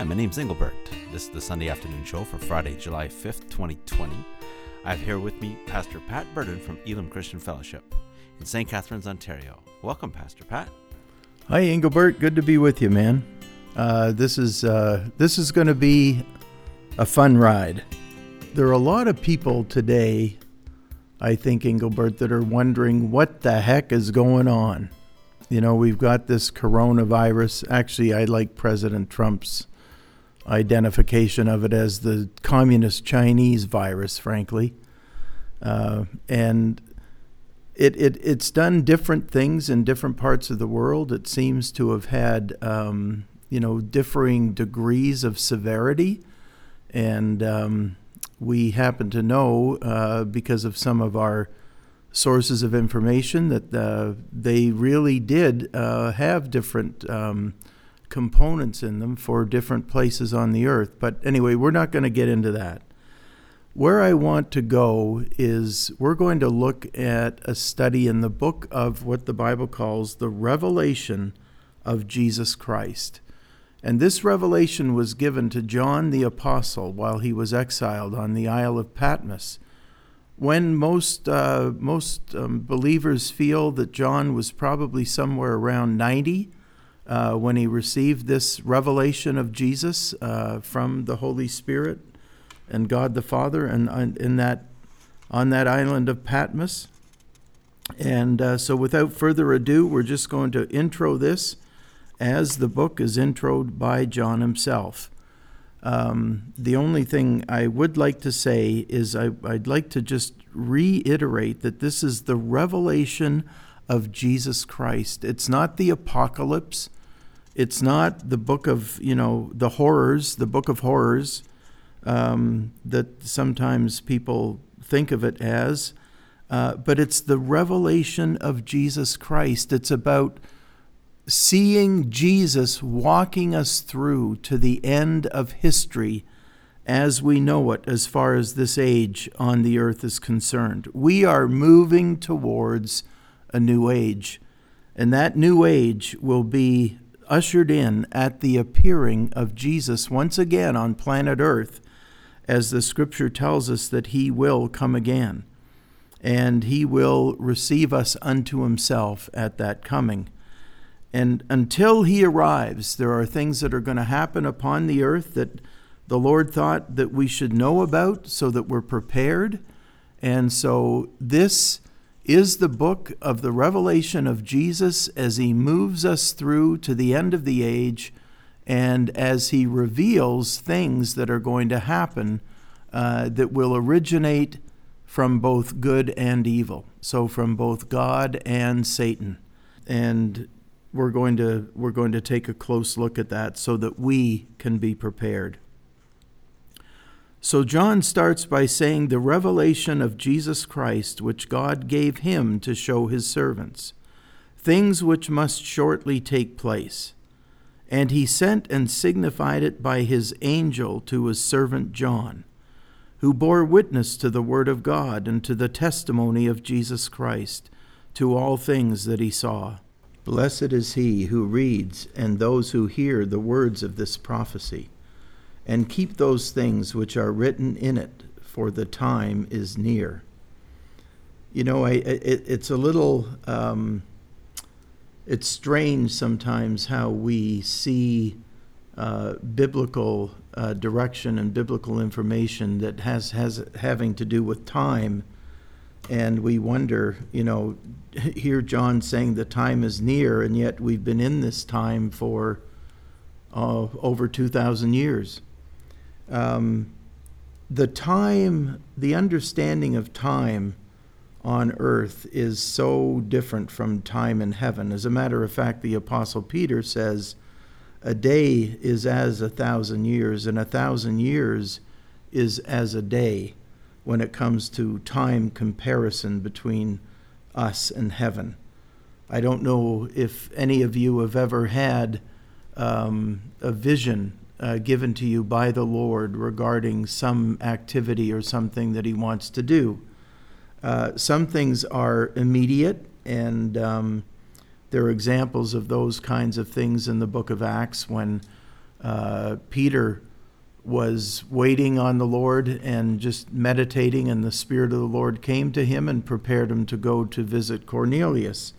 Hi, my name's Engelbert. This is the Sunday afternoon show for Friday, July 5th, 2020. I have here with me Pastor Pat Burden from Elam Christian Fellowship in St. Catharines, Ontario. Welcome, Pastor Pat. Hi, Engelbert. Good to be with you, man. Uh, this is uh, this is going to be a fun ride. There are a lot of people today, I think, Engelbert, that are wondering what the heck is going on. You know, we've got this coronavirus. Actually, I like President Trump's identification of it as the communist Chinese virus, frankly. Uh, and it, it, it's done different things in different parts of the world. It seems to have had, um, you know, differing degrees of severity. And um, we happen to know, uh, because of some of our sources of information, that uh, they really did uh, have different um, components in them for different places on the earth. But anyway, we're not going to get into that. Where I want to go is we're going to look at a study in the book of what the Bible calls the revelation of Jesus Christ. And this revelation was given to John the Apostle while he was exiled on the Isle of Patmos. When most, uh, most um, believers feel that John was probably somewhere around 90 uh, when he received this revelation of Jesus uh, from the Holy Spirit and God the Father, and in that on that island of Patmos. And uh, so, without further ado, we're just going to intro this as the book is introed by John himself. Um, the only thing I would like to say is I, I'd like to just reiterate that this is the revelation of Jesus Christ. It's not the apocalypse. It's not the book of, you know, the horrors, the book of horrors um, that sometimes people think of it as. Uh, but it's the revelation of Jesus Christ. It's about seeing Jesus walking us through to the end of history as we know it, as far as this age on the earth is concerned. We are moving towards a new age, and that new age will be ushered in at the appearing of Jesus once again on planet Earth, as the scripture tells us that he will come again. And he will receive us unto himself at that coming. And until he arrives, there are things that are going to happen upon the earth that the Lord thought that we should know about so that we're prepared. And so this is the book of the revelation of Jesus as he moves us through to the end of the age and as he reveals things that are going to happen uh, that will originate from both good and evil. So from both God and Satan. And we're going to we're going to take a close look at that so that we can be prepared. So John starts by saying the revelation of Jesus Christ, which God gave him to show his servants, things which must shortly take place. And he sent and signified it by his angel to his servant John, who bore witness to the word of God and to the testimony of Jesus Christ, to all things that he saw. Blessed is he who reads and those who hear the words of this prophecy and keep those things which are written in it, for the time is near. You know, I, it, it's a little, um, it's strange sometimes how we see uh, biblical uh, direction and biblical information that has, has having to do with time. And we wonder, you know, hear John saying the time is near, and yet we've been in this time for uh, over 2,000 years um, the time, the understanding of time on earth is so different from time in heaven. As a matter of fact, the Apostle Peter says, A day is as a thousand years, and a thousand years is as a day when it comes to time comparison between us and heaven. I don't know if any of you have ever had um, a vision uh, given to you by the Lord regarding some activity or something that He wants to do. Uh, some things are immediate, and um, there are examples of those kinds of things in the book of Acts when uh, Peter was waiting on the Lord and just meditating, and the Spirit of the Lord came to him and prepared him to go to visit Cornelius,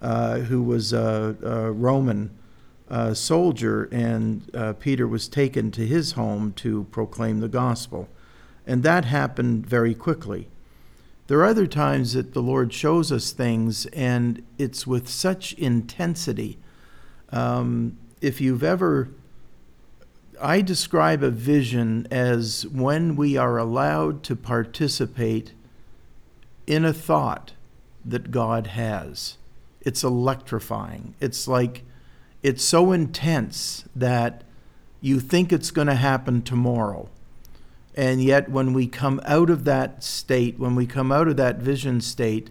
uh, who was a, a Roman uh, soldier, and uh, Peter was taken to his home to proclaim the gospel. And that happened very quickly. There are other times that the Lord shows us things, and it's with such intensity. Um, if you've ever, I describe a vision as when we are allowed to participate in a thought that God has. It's electrifying. It's like, it's so intense that you think it's going to happen tomorrow and yet, when we come out of that state, when we come out of that vision state,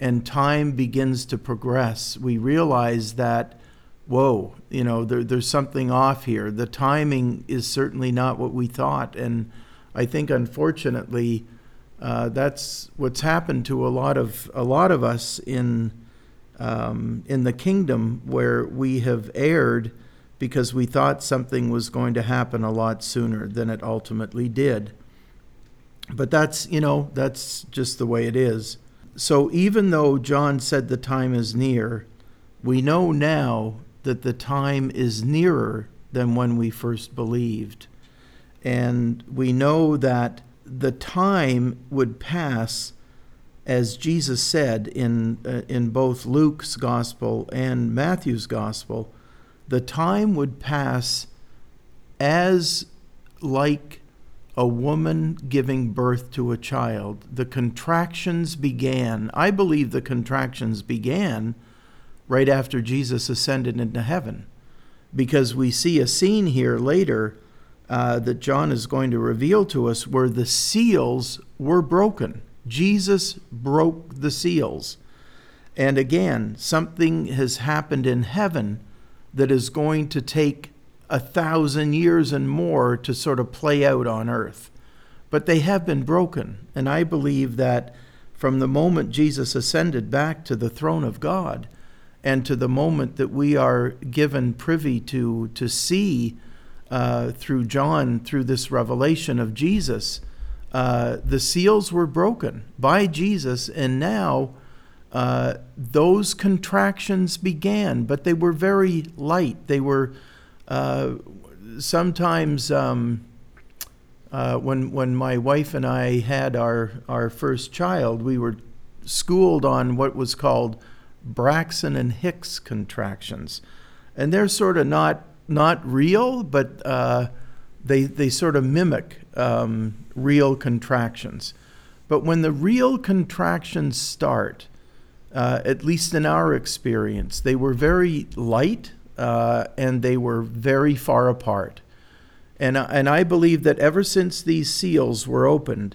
and time begins to progress, we realize that, whoa, you know, there, there's something off here. The timing is certainly not what we thought. And I think, unfortunately, uh, that's what's happened to a lot of a lot of us in um, in the kingdom, where we have erred because we thought something was going to happen a lot sooner than it ultimately did. But that's, you know, that's just the way it is. So even though John said the time is near, we know now that the time is nearer than when we first believed. And we know that the time would pass as Jesus said in uh, in both Luke's gospel and Matthew's gospel the time would pass as like a woman giving birth to a child. The contractions began. I believe the contractions began right after Jesus ascended into heaven because we see a scene here later uh, that John is going to reveal to us where the seals were broken. Jesus broke the seals. And again, something has happened in heaven that is going to take a thousand years and more to sort of play out on earth. But they have been broken. And I believe that from the moment Jesus ascended back to the throne of God and to the moment that we are given privy to, to see uh, through John, through this revelation of Jesus, uh, the seals were broken by Jesus, and now uh, those contractions began, but they were very light. They were uh, sometimes um, uh, when when my wife and I had our our first child, we were schooled on what was called Braxton and Hicks contractions, and they're sort of not not real, but uh, they they sort of mimic um, real contractions. But when the real contractions start, uh, at least in our experience. They were very light uh, and they were very far apart. And, and I believe that ever since these seals were opened,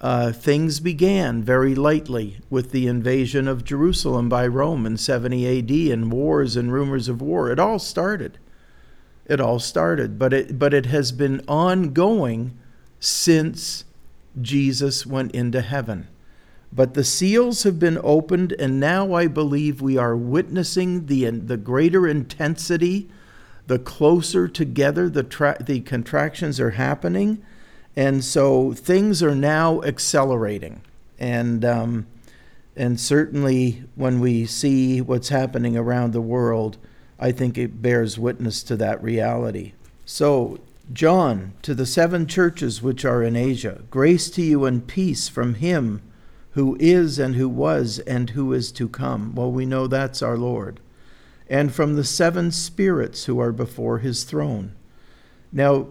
uh, things began very lightly with the invasion of Jerusalem by Rome in 70 AD and wars and rumors of war. It all started. It all started, but it, but it has been ongoing since Jesus went into heaven. But the seals have been opened, and now I believe we are witnessing the, the greater intensity, the closer together the, tra- the contractions are happening. And so things are now accelerating. And, um, and certainly when we see what's happening around the world, I think it bears witness to that reality. So, John, to the seven churches which are in Asia, grace to you and peace from him who is and who was and who is to come. Well, we know that's our Lord. And from the seven spirits who are before his throne. Now,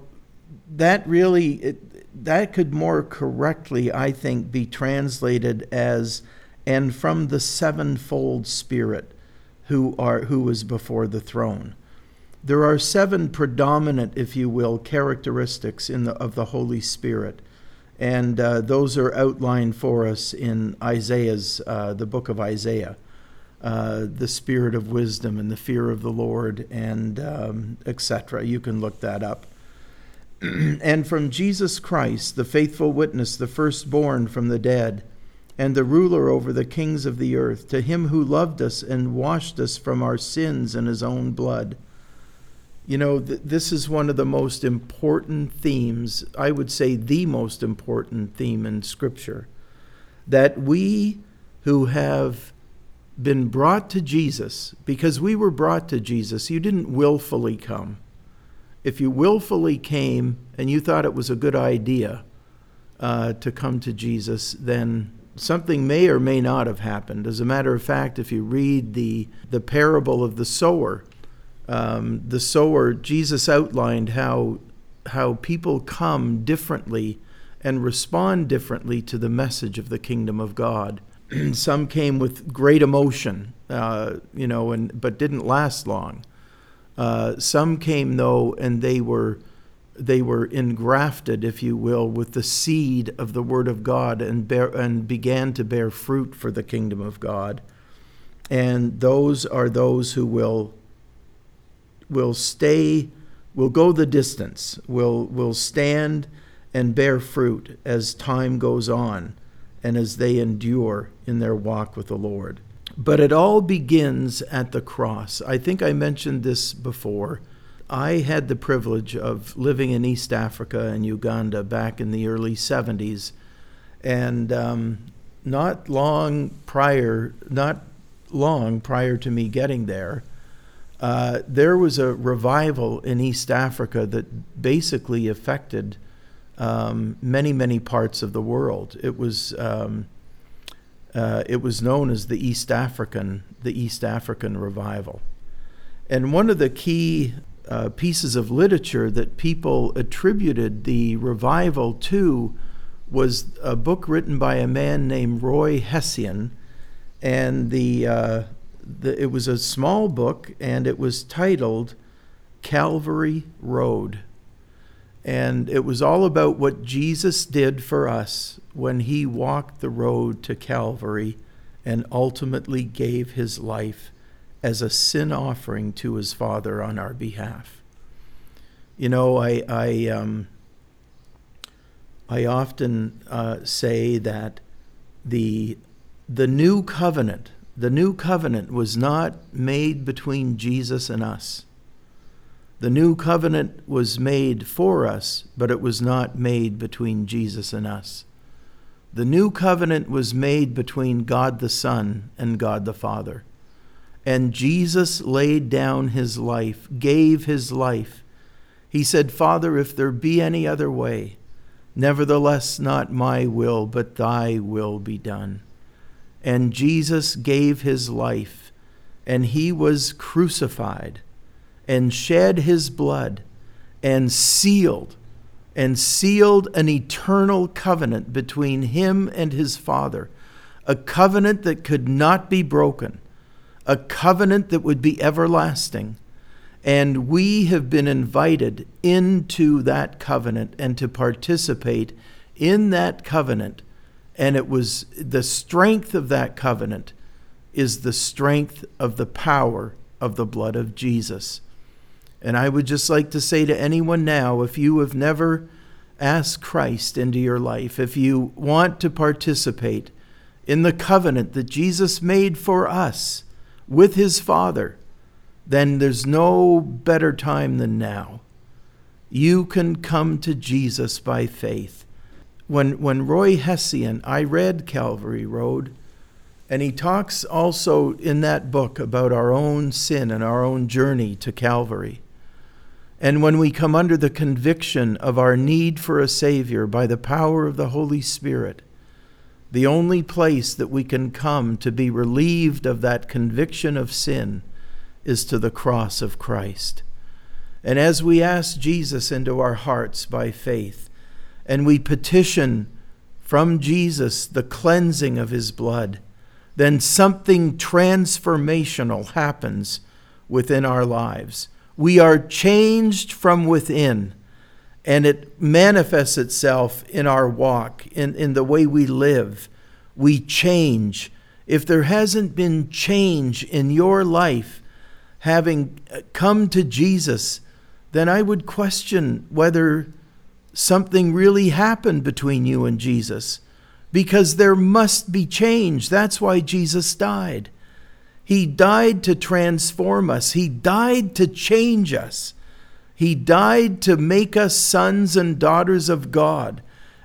that really, it, that could more correctly, I think, be translated as, and from the sevenfold spirit who are who is before the throne. There are seven predominant, if you will, characteristics in the, of the Holy Spirit and uh, those are outlined for us in Isaiah's, uh, the book of Isaiah. Uh, the spirit of wisdom and the fear of the Lord, and um, etc. You can look that up. and from Jesus Christ, the faithful witness, the firstborn from the dead, and the ruler over the kings of the earth, to him who loved us and washed us from our sins in his own blood You know, th- this is one of the most important themes, I would say the most important theme in Scripture, that we who have been brought to Jesus, because we were brought to Jesus, you didn't willfully come. If you willfully came and you thought it was a good idea uh, to come to Jesus, then something may or may not have happened. As a matter of fact, if you read the, the parable of the sower, um, the sower, Jesus outlined how, how people come differently and respond differently to the message of the kingdom of God. Some came with great emotion, uh, you know, and but didn't last long. Uh, some came though, and they were they were engrafted, if you will, with the seed of the Word of God and, bear, and began to bear fruit for the kingdom of God. And those are those who will, will stay, will go the distance, will, will stand and bear fruit as time goes on and as they endure in their walk with the Lord. But it all begins at the cross. I think I mentioned this before I had the privilege of living in East Africa and Uganda back in the early 70s. And um, not long prior, not long prior to me getting there, uh, there was a revival in East Africa that basically affected um, many, many parts of the world. It was um, uh, it was known as the East African the East African revival, and one of the key uh, pieces of literature that people attributed the revival to was a book written by a man named Roy Hession, and the, uh, the it was a small book, and it was titled Calvary Road. And it was all about what Jesus did for us when he walked the road to Calvary and ultimately gave his life as a sin offering to his Father on our behalf. You know, I, I, um, I often uh, say that the, the new covenant, the new covenant was not made between Jesus and us. The new covenant was made for us, but it was not made between Jesus and us. The new covenant was made between God the Son and God the Father. And Jesus laid down his life, gave his life. He said, Father, if there be any other way, nevertheless, not my will, but thy will be done. And Jesus gave his life, and he was crucified, and shed his blood, and sealed, and sealed an eternal covenant between him and his Father, a covenant that could not be broken a covenant that would be everlasting. And we have been invited into that covenant and to participate in that covenant. And it was the strength of that covenant is the strength of the power of the blood of Jesus. And I would just like to say to anyone now if you have never asked Christ into your life, if you want to participate in the covenant that Jesus made for us, with his Father, then there's no better time than now. You can come to Jesus by faith. When, when Roy Hession, I read Calvary Road, and he talks also in that book about our own sin and our own journey to Calvary. And when we come under the conviction of our need for a Savior by the power of the Holy Spirit, the only place that we can come to be relieved of that conviction of sin is to the cross of Christ. And as we ask Jesus into our hearts by faith, and we petition from Jesus the cleansing of his blood, then something transformational happens within our lives. We are changed from within and it manifests itself in our walk, in, in the way we live. We change. If there hasn't been change in your life, having uh, come to Jesus, then I would question whether something really happened between you and Jesus. Because there must be change. That's why Jesus died. He died to transform us, He died to change us. He died to make us sons and daughters of God,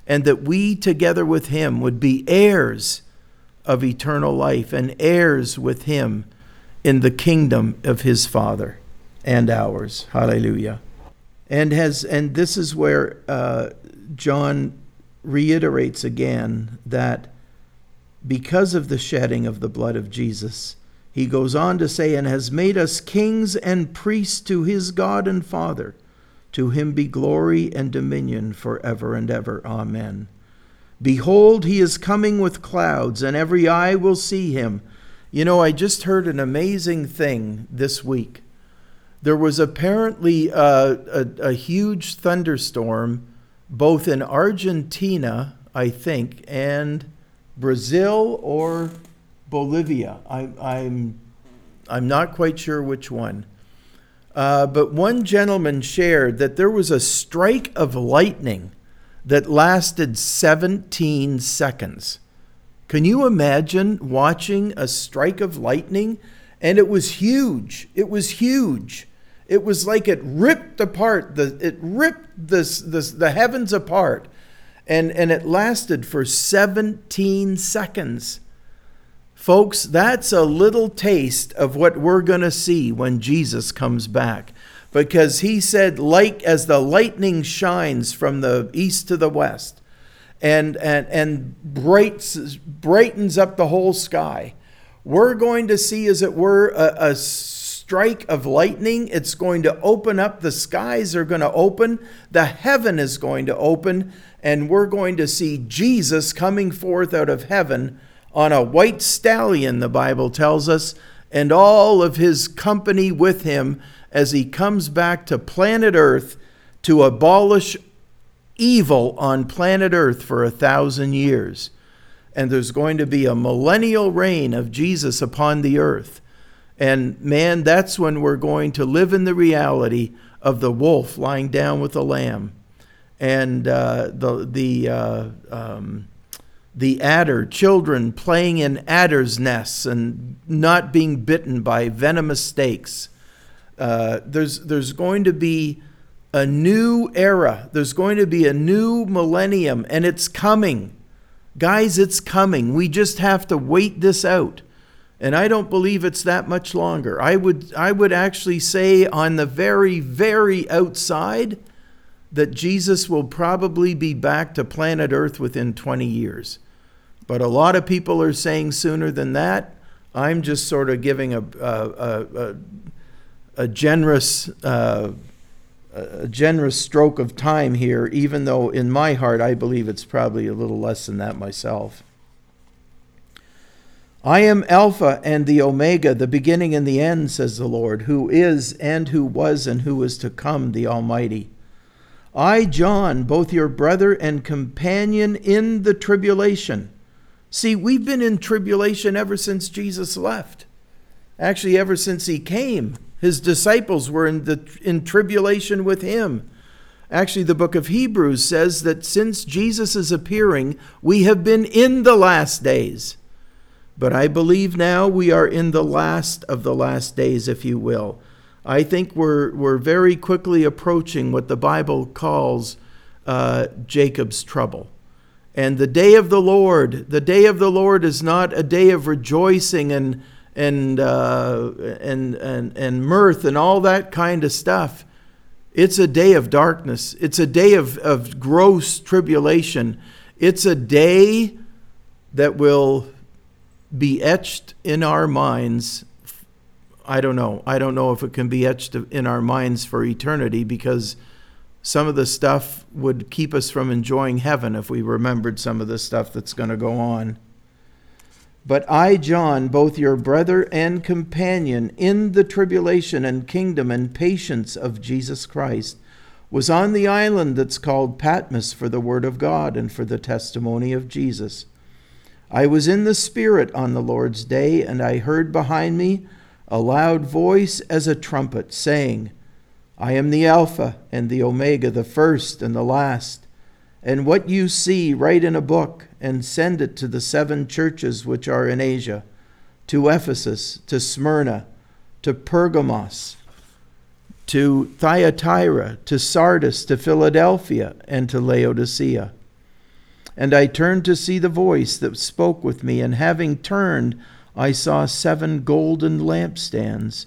and that we, together with Him, would be heirs of eternal life and heirs with Him in the kingdom of His Father and ours. Hallelujah. And has and this is where uh, John reiterates again that because of the shedding of the blood of Jesus, he goes on to say, and has made us kings and priests to his God and Father. To him be glory and dominion forever and ever. Amen. Behold, he is coming with clouds, and every eye will see him. You know, I just heard an amazing thing this week. There was apparently a, a, a huge thunderstorm both in Argentina, I think, and Brazil or Bolivia. I, I'm, I'm not quite sure which one. Uh, but one gentleman shared that there was a strike of lightning that lasted 17 seconds. Can you imagine watching a strike of lightning? And it was huge. It was huge. It was like it ripped apart the it ripped this, this the heavens apart. And and it lasted for 17 seconds. Folks, that's a little taste of what we're going to see when Jesus comes back. Because he said, like as the lightning shines from the east to the west and, and, and brights, brightens up the whole sky, we're going to see, as it were, a, a strike of lightning. It's going to open up, the skies are going to open, the heaven is going to open, and we're going to see Jesus coming forth out of heaven on a white stallion, the Bible tells us, and all of his company with him as he comes back to planet Earth to abolish evil on planet Earth for a thousand years. And there's going to be a millennial reign of Jesus upon the earth. And man, that's when we're going to live in the reality of the wolf lying down with the lamb and uh, the, the uh, um, the adder, children playing in adder's nests and not being bitten by venomous snakes. Uh, there's, there's going to be a new era. There's going to be a new millennium, and it's coming. Guys, it's coming. We just have to wait this out. And I don't believe it's that much longer. I would, I would actually say, on the very, very outside, that Jesus will probably be back to planet Earth within 20 years. But a lot of people are saying sooner than that. I'm just sort of giving a, a, a, a generous, uh, a generous stroke of time here, even though in my heart I believe it's probably a little less than that myself. I am Alpha and the Omega, the beginning and the end, says the Lord, who is and who was and who is to come, the Almighty. I, John, both your brother and companion in the tribulation See, we've been in tribulation ever since Jesus left. Actually, ever since he came, his disciples were in, the, in tribulation with him. Actually, the book of Hebrews says that since Jesus is appearing, we have been in the last days. But I believe now we are in the last of the last days, if you will. I think we're, we're very quickly approaching what the Bible calls uh, Jacob's trouble. And the day of the Lord, the day of the Lord is not a day of rejoicing and and uh, and and and mirth and all that kind of stuff. It's a day of darkness. It's a day of, of gross tribulation. It's a day that will be etched in our minds. I don't know. I don't know if it can be etched in our minds for eternity because some of the stuff would keep us from enjoying heaven if we remembered some of the stuff that's going to go on. But I, John, both your brother and companion in the tribulation and kingdom and patience of Jesus Christ, was on the island that's called Patmos for the word of God and for the testimony of Jesus. I was in the Spirit on the Lord's day, and I heard behind me a loud voice as a trumpet, saying, I am the Alpha and the Omega, the first and the last. And what you see, write in a book and send it to the seven churches which are in Asia to Ephesus, to Smyrna, to Pergamos, to Thyatira, to Sardis, to Philadelphia, and to Laodicea. And I turned to see the voice that spoke with me, and having turned, I saw seven golden lampstands.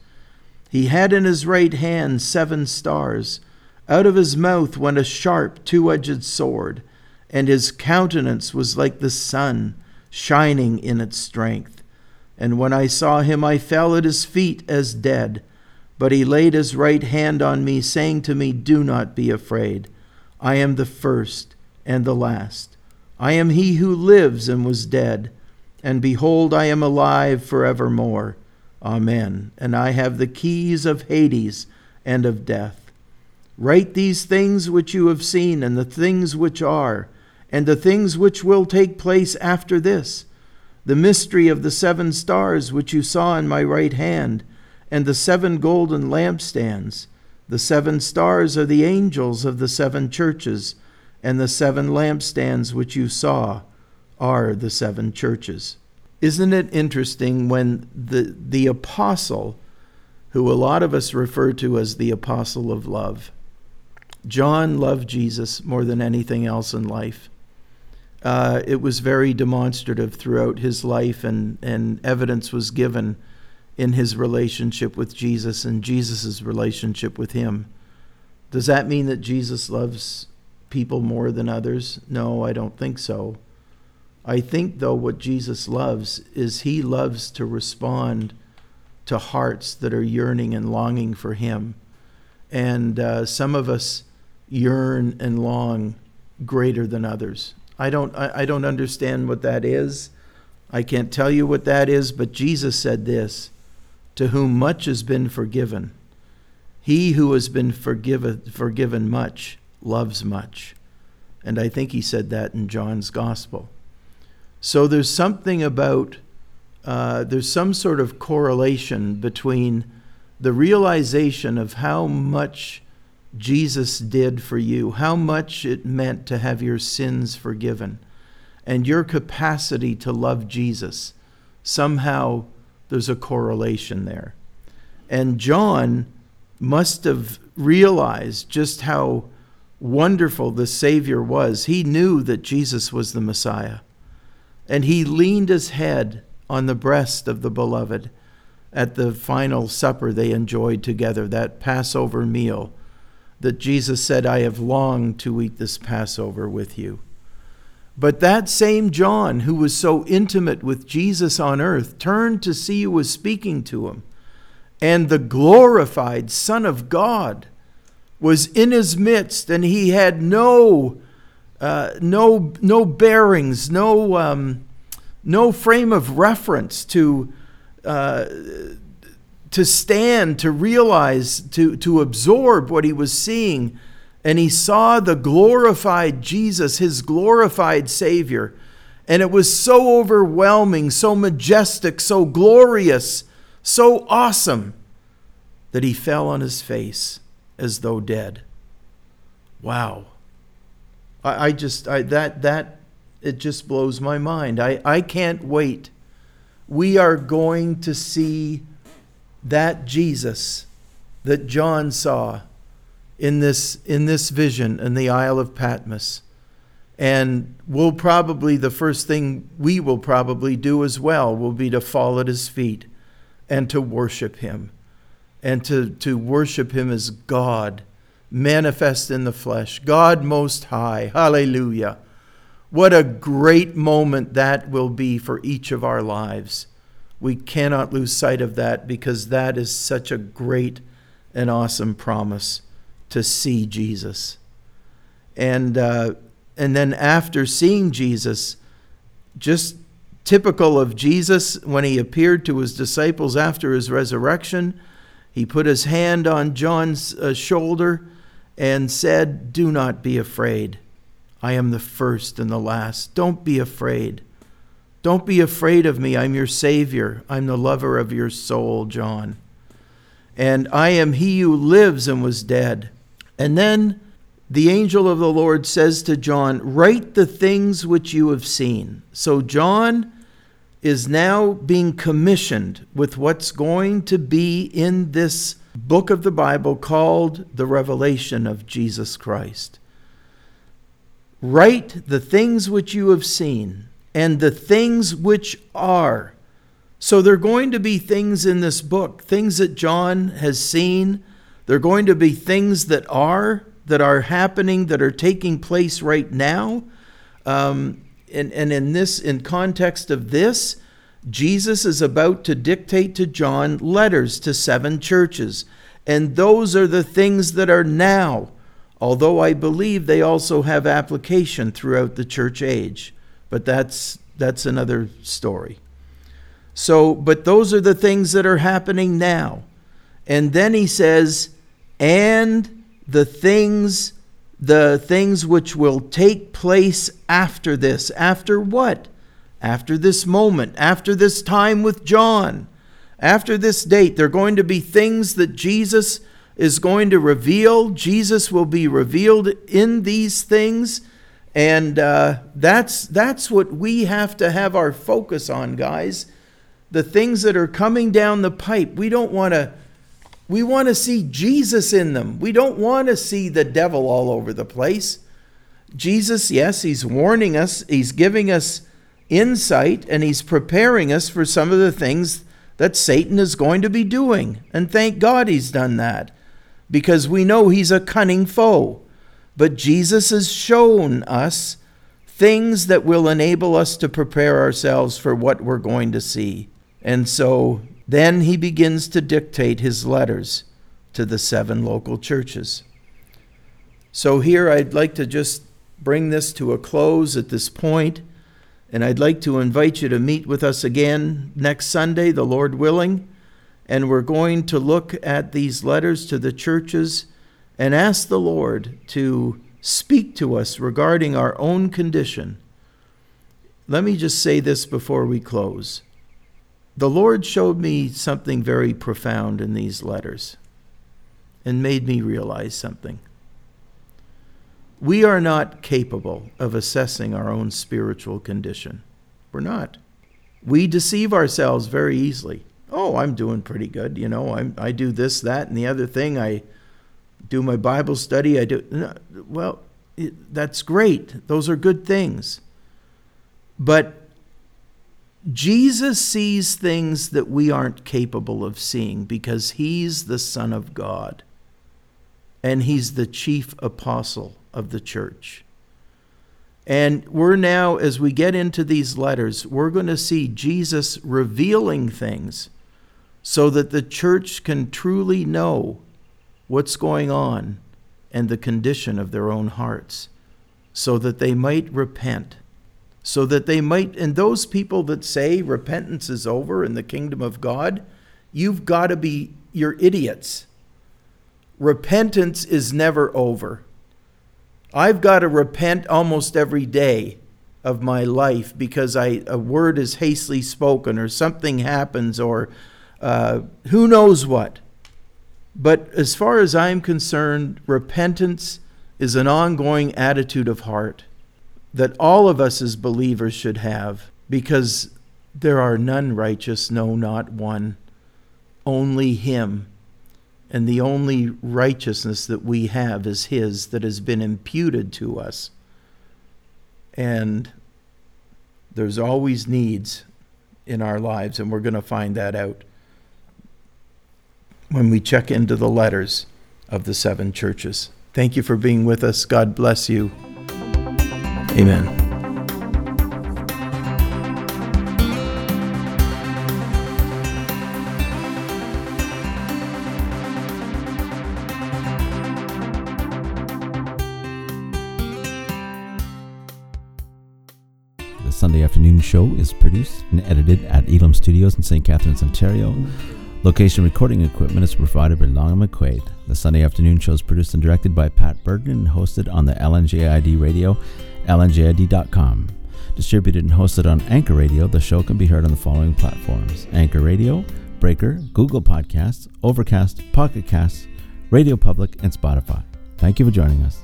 He had in his right hand seven stars. Out of his mouth went a sharp, two edged sword, and his countenance was like the sun, shining in its strength. And when I saw him, I fell at his feet as dead. But he laid his right hand on me, saying to me, Do not be afraid. I am the first and the last. I am he who lives and was dead. And behold, I am alive forevermore. Amen. And I have the keys of Hades and of death. Write these things which you have seen, and the things which are, and the things which will take place after this the mystery of the seven stars which you saw in my right hand, and the seven golden lampstands. The seven stars are the angels of the seven churches, and the seven lampstands which you saw are the seven churches. Isn't it interesting when the, the apostle, who a lot of us refer to as the apostle of love, John loved Jesus more than anything else in life. Uh, it was very demonstrative throughout his life, and, and evidence was given in his relationship with Jesus and Jesus' relationship with him. Does that mean that Jesus loves people more than others? No, I don't think so. I think, though, what Jesus loves is he loves to respond to hearts that are yearning and longing for him. And uh, some of us yearn and long greater than others. I don't, I, I don't understand what that is. I can't tell you what that is, but Jesus said this To whom much has been forgiven, he who has been forgiven, forgiven much loves much. And I think he said that in John's gospel. So there's something about, uh, there's some sort of correlation between the realization of how much Jesus did for you, how much it meant to have your sins forgiven, and your capacity to love Jesus. Somehow there's a correlation there. And John must have realized just how wonderful the Savior was. He knew that Jesus was the Messiah. And he leaned his head on the breast of the beloved at the final supper they enjoyed together, that Passover meal that Jesus said, I have longed to eat this Passover with you. But that same John, who was so intimate with Jesus on earth, turned to see who was speaking to him. And the glorified Son of God was in his midst, and he had no uh, no, no bearings, no, um, no frame of reference to, uh, to stand, to realize, to, to absorb what he was seeing. And he saw the glorified Jesus, his glorified Savior. And it was so overwhelming, so majestic, so glorious, so awesome that he fell on his face as though dead. Wow. I, I just I, that that it just blows my mind. I, I can't wait. We are going to see that Jesus that John saw in this in this vision in the Isle of Patmos. And we'll probably the first thing we will probably do as well will be to fall at his feet and to worship him and to, to worship him as God manifest in the flesh, God Most High. Hallelujah. What a great moment that will be for each of our lives. We cannot lose sight of that because that is such a great and awesome promise to see Jesus. And, uh, and then after seeing Jesus, just typical of Jesus when he appeared to his disciples after his resurrection, he put his hand on John's uh, shoulder and said, Do not be afraid. I am the first and the last. Don't be afraid. Don't be afraid of me. I'm your Savior. I'm the lover of your soul, John. And I am he who lives and was dead. And then the angel of the Lord says to John, Write the things which you have seen. So John is now being commissioned with what's going to be in this book of the Bible called the Revelation of Jesus Christ. Write the things which you have seen and the things which are. So there are going to be things in this book, things that John has seen. There are going to be things that are, that are happening, that are taking place right now. Um, and, and in this, in context of this, Jesus is about to dictate to John letters to seven churches. And those are the things that are now, although I believe they also have application throughout the church age. But that's, that's another story. So, but those are the things that are happening now. And then he says, and the things, the things which will take place after this. After what? After this moment, after this time with John, after this date, there are going to be things that Jesus is going to reveal. Jesus will be revealed in these things. And uh, that's, that's what we have to have our focus on, guys. The things that are coming down the pipe. We don't want to. We want to see Jesus in them. We don't want to see the devil all over the place. Jesus, yes, he's warning us, he's giving us insight and he's preparing us for some of the things that Satan is going to be doing. And thank God he's done that because we know he's a cunning foe. But Jesus has shown us things that will enable us to prepare ourselves for what we're going to see. And so then he begins to dictate his letters to the seven local churches. So here I'd like to just bring this to a close at this point. And I'd like to invite you to meet with us again next Sunday, the Lord willing. And we're going to look at these letters to the churches and ask the Lord to speak to us regarding our own condition. Let me just say this before we close. The Lord showed me something very profound in these letters and made me realize something. We are not capable of assessing our own spiritual condition. We're not. We deceive ourselves very easily. Oh, I'm doing pretty good. You know, I'm, I do this, that, and the other thing. I do my Bible study. I do. No, well, it, that's great. Those are good things. But Jesus sees things that we aren't capable of seeing because he's the Son of God and he's the chief apostle of the church. And we're now, as we get into these letters, we're going to see Jesus revealing things so that the church can truly know what's going on and the condition of their own hearts, so that they might repent, so that they might, and those people that say repentance is over in the kingdom of God, you've got to be, you're idiots. Repentance is never over. I've got to repent almost every day of my life because I, a word is hastily spoken or something happens or uh, who knows what. But as far as I'm concerned, repentance is an ongoing attitude of heart that all of us as believers should have because there are none righteous, no, not one, only Him and the only righteousness that we have is His that has been imputed to us. And there's always needs in our lives, and we're going to find that out when we check into the letters of the seven churches. Thank you for being with us. God bless you. Amen. Show is produced and edited at Elam Studios in St. Catharines, Ontario. Location recording equipment is provided by Long McQuade. The Sunday afternoon show is produced and directed by Pat Burden and hosted on the LNJID radio, lnjid.com. Distributed and hosted on Anchor Radio, the show can be heard on the following platforms Anchor Radio, Breaker, Google Podcasts, Overcast, Pocket Casts, Radio Public, and Spotify. Thank you for joining us.